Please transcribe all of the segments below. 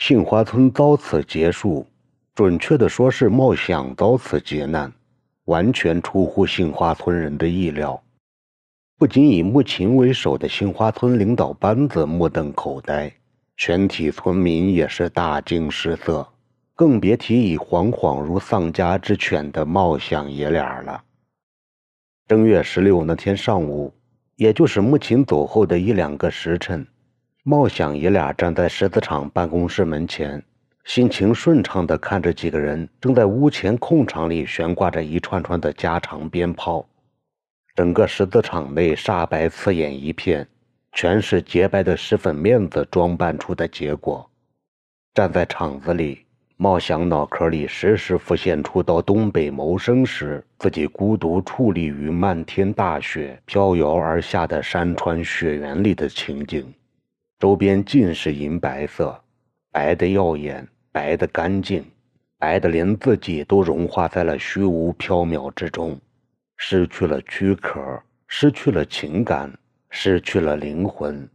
杏花村遭此结束，准确的说是茂祥遭此劫难，完全出乎杏花村人的意料。不仅以穆琴为首的杏花村领导班子目瞪口呆，全体村民也是大惊失色，更别提已惶惶如丧家之犬的茂祥爷俩了。正月十六那天上午，也就是穆琴走后的一两个时辰，茂祥爷俩站在石子厂办公室门前，心情顺畅地看着几个人正在屋前空场里悬挂着一串串的加长鞭炮。整个石子厂内煞白刺眼一片，全是洁白的石粉面子装扮出的结果。站在厂子里，茂祥脑壳里时时浮现出到东北谋生时自己孤独矗立于漫天大雪飘摇而下的山川雪原里的情景。周边尽是银白色，白的耀眼，白的干净，白的连自己都融化在了虚无缥缈之中。失去了躯壳，失去了情感，失去了灵魂，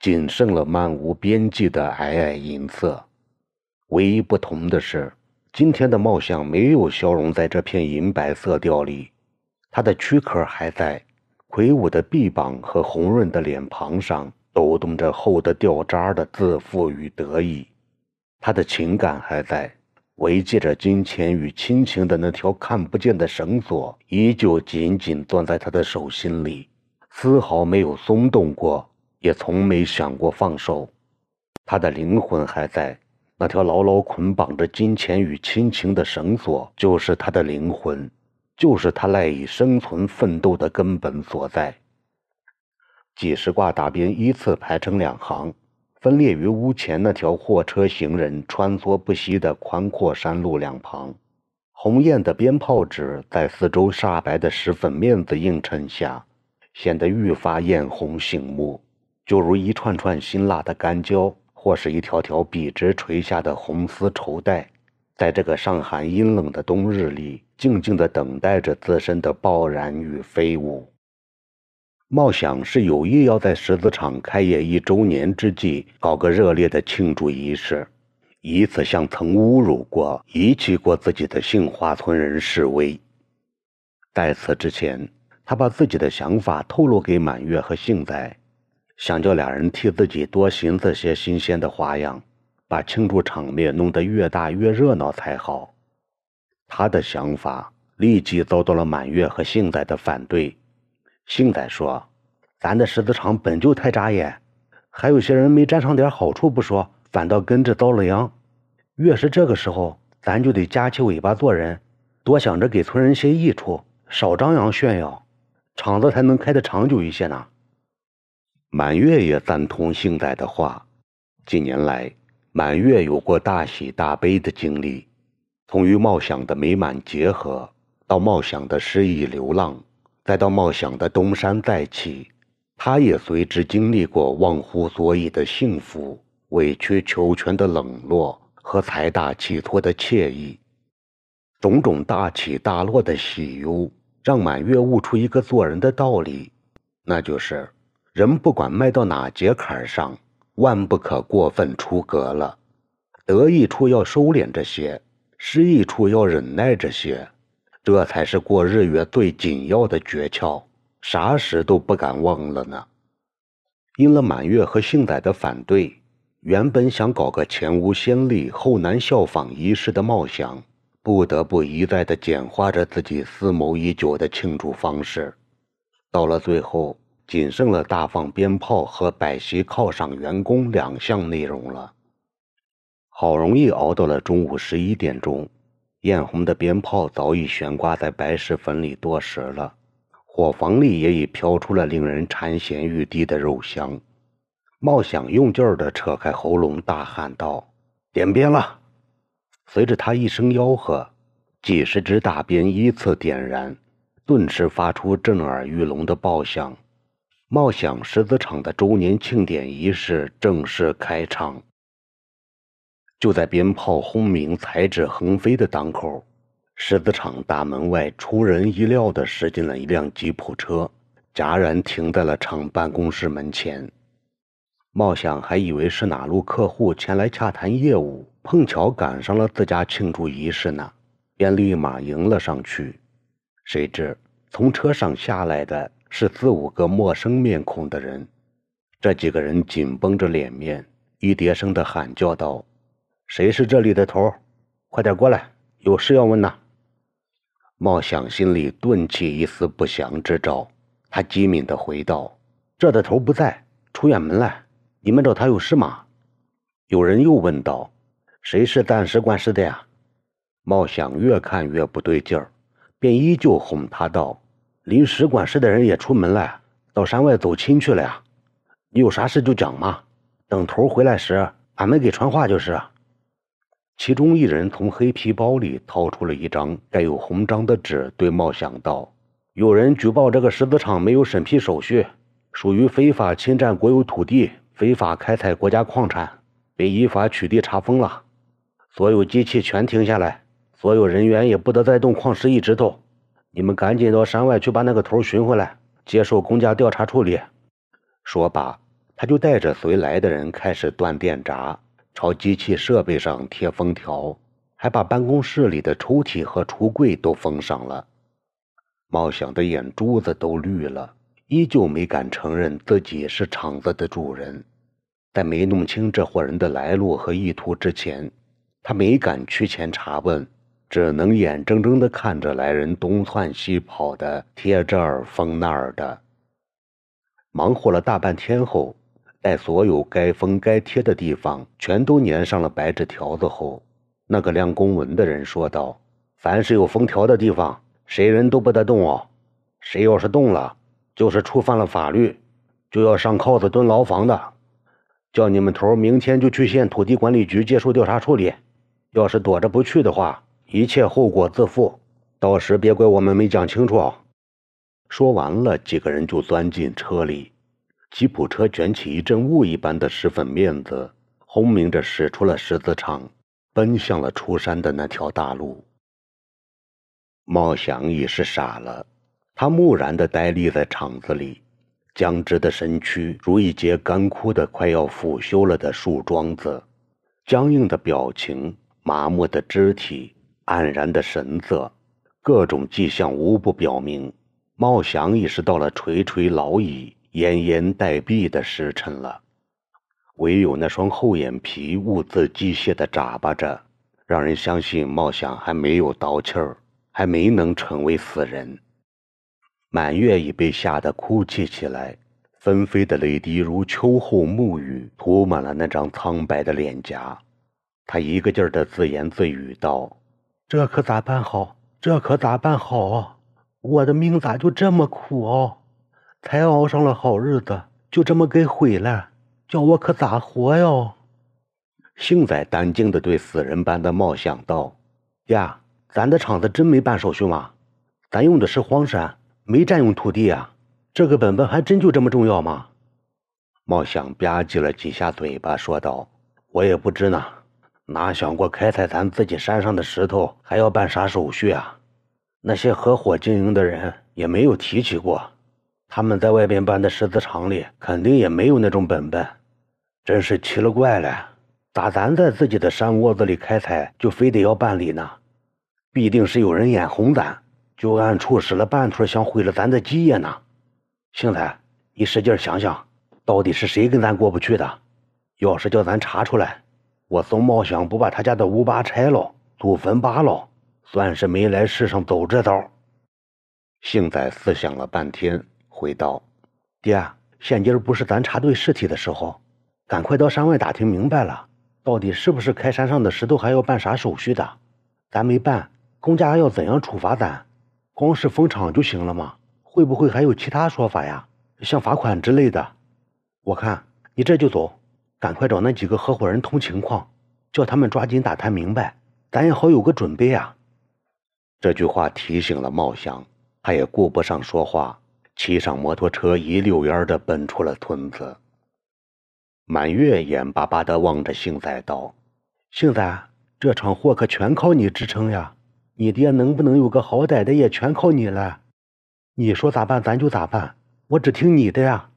仅剩了漫无边际的皑皑银色。唯一不同的是，今天的貌相没有消融在这片银白色调里，他的躯壳还在，魁梧的臂膀和红润的脸庞上抖动着厚的掉渣的自负与得意，他的情感还在。维系着金钱与亲情的那条看不见的绳索，依旧紧紧攥在他的手心里，丝毫没有松动过，也从没想过放手。他的灵魂还在，那条牢牢捆绑着金钱与亲情的绳索，就是他的灵魂，就是他赖以生存奋斗的根本所在。几十挂大鞭依次排成两行。分列于屋前那条货车行人穿梭不息的宽阔山路两旁，红艳的鞭炮纸在四周煞白的石粉面子映衬下，显得愈发艳红醒目，就如一串串辛辣的干椒，或是一条条笔直垂下的红丝绸带，在这个上寒阴冷的冬日里，静静地等待着自身的爆燃与飞舞。茂想是有意要在石子厂开业一周年之际搞个热烈的庆祝仪式，以此向曾侮辱过、遗弃过自己的杏花村人示威。在此之前，他把自己的想法透露给满月和幸仔，想叫俩人替自己多寻思些新鲜的花样，把庆祝场面弄得越大越热闹才好。他的想法立即遭到了满月和幸仔的反对。幸仔说：“咱的石子厂本就太扎眼，还有些人没沾上点好处不说，反倒跟着遭了殃。越是这个时候，咱就得夹起尾巴做人，多想着给村人些益处，少张扬炫耀，厂子才能开得长久一些呢。”满月也赞同幸仔的话。近年来，满月有过大喜大悲的经历，从与茂想的美满结合，到茂想的失意流浪。再到冒想的东山再起，他也随之经历过忘乎所以的幸福、委曲求全的冷落和财大气粗的惬意。种种大起大落的喜忧，让满月悟出一个做人的道理，那就是：人不管迈到哪节坎上，万不可过分出格了。得意处要收敛着些，失意处要忍耐着些。这才是过日月最紧要的诀窍，啥时都不敢忘了呢。因了满月和幸仔的反对，原本想搞个前无先例、后难效仿仪式的冒想，不得不一再的简化着自己思谋已久的庆祝方式。到了最后，仅剩了大放鞭炮和摆席犒赏员工两项内容了。好容易熬到了中午十一点钟。艳红的鞭炮早已悬挂在白石坟里多时了，火房里也已飘出了令人馋涎欲滴的肉香。茂想用劲儿地扯开喉咙，大喊道：“点鞭了！”随着他一声吆喝，几十支大鞭依次点燃，顿时发出震耳欲聋的爆响。茂想石子厂的周年庆典仪式正式开场。就在鞭炮轰鸣、彩纸横飞的当口，狮子厂大门外出人意料地驶进了一辆吉普车，戛然停在了厂办公室门前。茂想还以为是哪路客户前来洽谈业务，碰巧赶上了自家庆祝仪式呢，便立马迎了上去。谁知从车上下来的是四五个陌生面孔的人，这几个人紧绷着脸面，一叠声的喊叫道：“谁是这里的头？快点过来，有事要问呐！”茂想心里顿起一丝不祥之兆，他机敏的回道：“这的头不在，出远门来。你们找他有事吗？”有人又问道：“谁是暂时管事的呀？”茂想越看越不对劲儿，便依旧哄他道：“临时管事的人也出门了，到山外走亲去了呀。你有啥事就讲嘛，等头回来时，俺们给传话就是。”其中一人从黑皮包里掏出了一张盖有红章的纸，对茂想道：“有人举报这个石子厂没有审批手续，属于非法侵占国有土地、非法开采国家矿产，被依法取缔查封了。所有机器全停下来，所有人员也不得再动矿石一指头。你们赶紧到山外去把那个头寻回来，接受公家调查处理。”说罢，他就带着随来的人开始断电闸。朝机器设备上贴封条，还把办公室里的抽屉和橱柜都封上了。茂想的眼珠子都绿了，依旧没敢承认自己是厂子的主人。在没弄清这伙人的来路和意图之前，他没敢去前查问，只能眼睁睁地看着来人东窜西跑的，贴这儿封那儿的。忙活了大半天后。在所有该封该贴的地方全都粘上了白纸条子后，那个亮公文的人说道：“凡是有封条的地方，谁人都不得动哦。谁要是动了，就是触犯了法律，就要上铐子蹲牢房的。叫你们头明天就去县土地管理局接受调查处理。要是躲着不去的话，一切后果自负。到时别怪我们没讲清楚哦。”说完了，几个人就钻进车里。吉普车卷起一阵雾一般的石粉面子，轰鸣着驶出了石子厂，奔向了出山的那条大路。茂祥已是傻了，他木然地呆立在厂子里，僵直的身躯如一截干枯的、快要腐朽了的树桩子，僵硬的表情、麻木的肢体、黯然的神色，各种迹象无不表明，茂祥已是到了垂垂老矣。奄奄待毙的时辰了，唯有那双厚眼皮兀自机械的眨巴着，让人相信茂祥还没有倒气儿，还没能成为死人。满月已被吓得哭泣起来，纷飞的泪滴如秋后暮雨，涂满了那张苍白的脸颊。他一个劲儿的自言自语道：“这可咋办好？这可咋办好？我的命咋就这么苦哦？”才熬上了好日子，就这么给毁了，叫我可咋活哟？幸仔淡定的对死人般的茂想道：“爹，咱的厂子真没办手续吗？咱用的是荒山，没占用土地啊。这个本本还真就这么重要吗？”茂想吧唧了几下嘴巴，说道：“我也不知呢，哪想过开采咱自己山上的石头还要办啥手续啊？那些合伙经营的人也没有提起过。”他们在外边办的石子厂里，肯定也没有那种本本，真是奇了怪了。咋咱在自己的山窝子里开采，就非得要办理呢？必定是有人眼红咱，就暗处使了半途，想毁了咱的基业呢。现在你使劲想想，到底是谁跟咱过不去的？要是叫咱查出来，我宋茂想不把他家的屋巴拆了，祖坟扒了，算是没来世上走这道。幸仔思想了半天。回道：“爹，现今不是咱查对尸体的时候，赶快到山外打听明白了，到底是不是开山上的石头还要办啥手续的？咱没办，公家要怎样处罚咱？光是封厂就行了吗？会不会还有其他说法呀？像罚款之类的？我看你这就走，赶快找那几个合伙人通情况，叫他们抓紧打探明白，咱也好有个准备啊。”这句话提醒了茂祥，他也顾不上说话。骑上摩托车，一溜烟的奔出了村子。满月眼巴巴的望着幸仔道：“幸仔，这场祸可全靠你支撑呀！你爹能不能有个好歹的，也全靠你了。你说咋办，咱就咋办，我只听你的呀！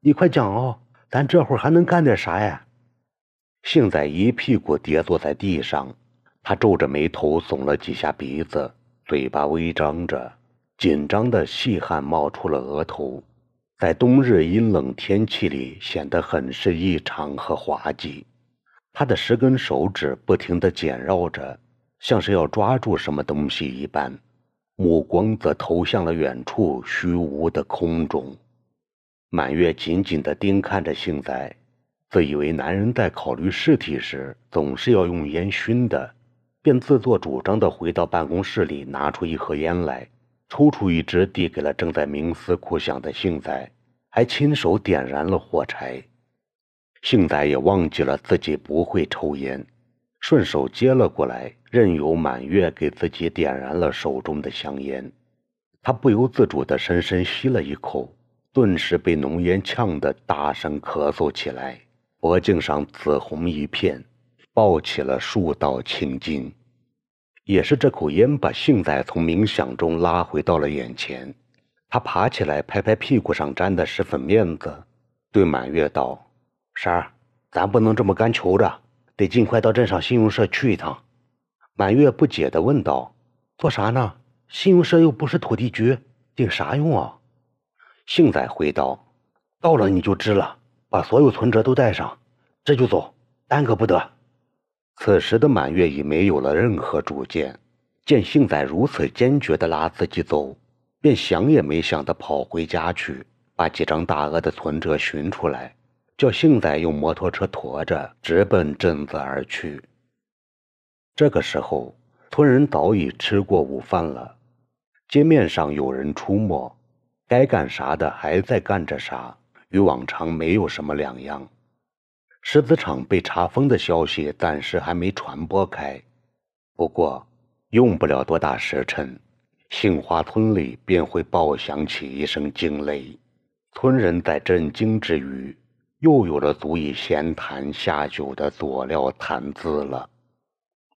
你快讲哦，咱这会儿还能干点啥呀？幸仔一屁股跌坐在地上，他皱着眉头，耸了几下鼻子，嘴巴微张着，紧张的细汗冒出了额头，在冬日阴冷天气里显得很是异常和滑稽。他的十根手指不停地剪绕着，像是要抓住什么东西一般，目光则投向了远处虚无的空中。满月紧紧地盯看着幸仔。自以为男人在考虑尸体时总是要用烟熏的，便自作主张地回到办公室里，拿出一盒烟来，抽出一支递给了正在冥思苦想的幸仔，还亲手点燃了火柴。幸仔也忘记了自己不会抽烟，顺手接了过来，任由满月给自己点燃了手中的香烟。他不由自主地深深吸了一口，顿时被浓烟呛得大声咳嗽起来。脖颈上紫红一片，抱起了数道青筋。也是这口烟把幸仔从冥想中拉回到了眼前。他爬起来，拍拍屁股上沾的石粉面子，对满月道：“婶儿，咱不能这么干求着，得尽快到镇上信用社去一趟。”满月不解地问道：“做啥呢？信用社又不是土地局，顶啥用啊？”幸仔回道：“到了你就知了。”把所有存折都带上，这就走，耽搁不得。此时的满月已没有了任何主见，见幸仔如此坚决地拉自己走，便想也没想地跑回家去，把几张大额的存折寻出来，叫幸仔用摩托车驮着，直奔镇子而去。这个时候，村人早已吃过午饭了，街面上有人出没，该干啥的还在干着啥。与往常没有什么两样。石子厂被查封的消息暂时还没传播开，不过用不了多大时辰，杏花村里便会爆响起一声惊雷。村人在震惊之余，又有了足以闲谈下酒的佐料谈资了。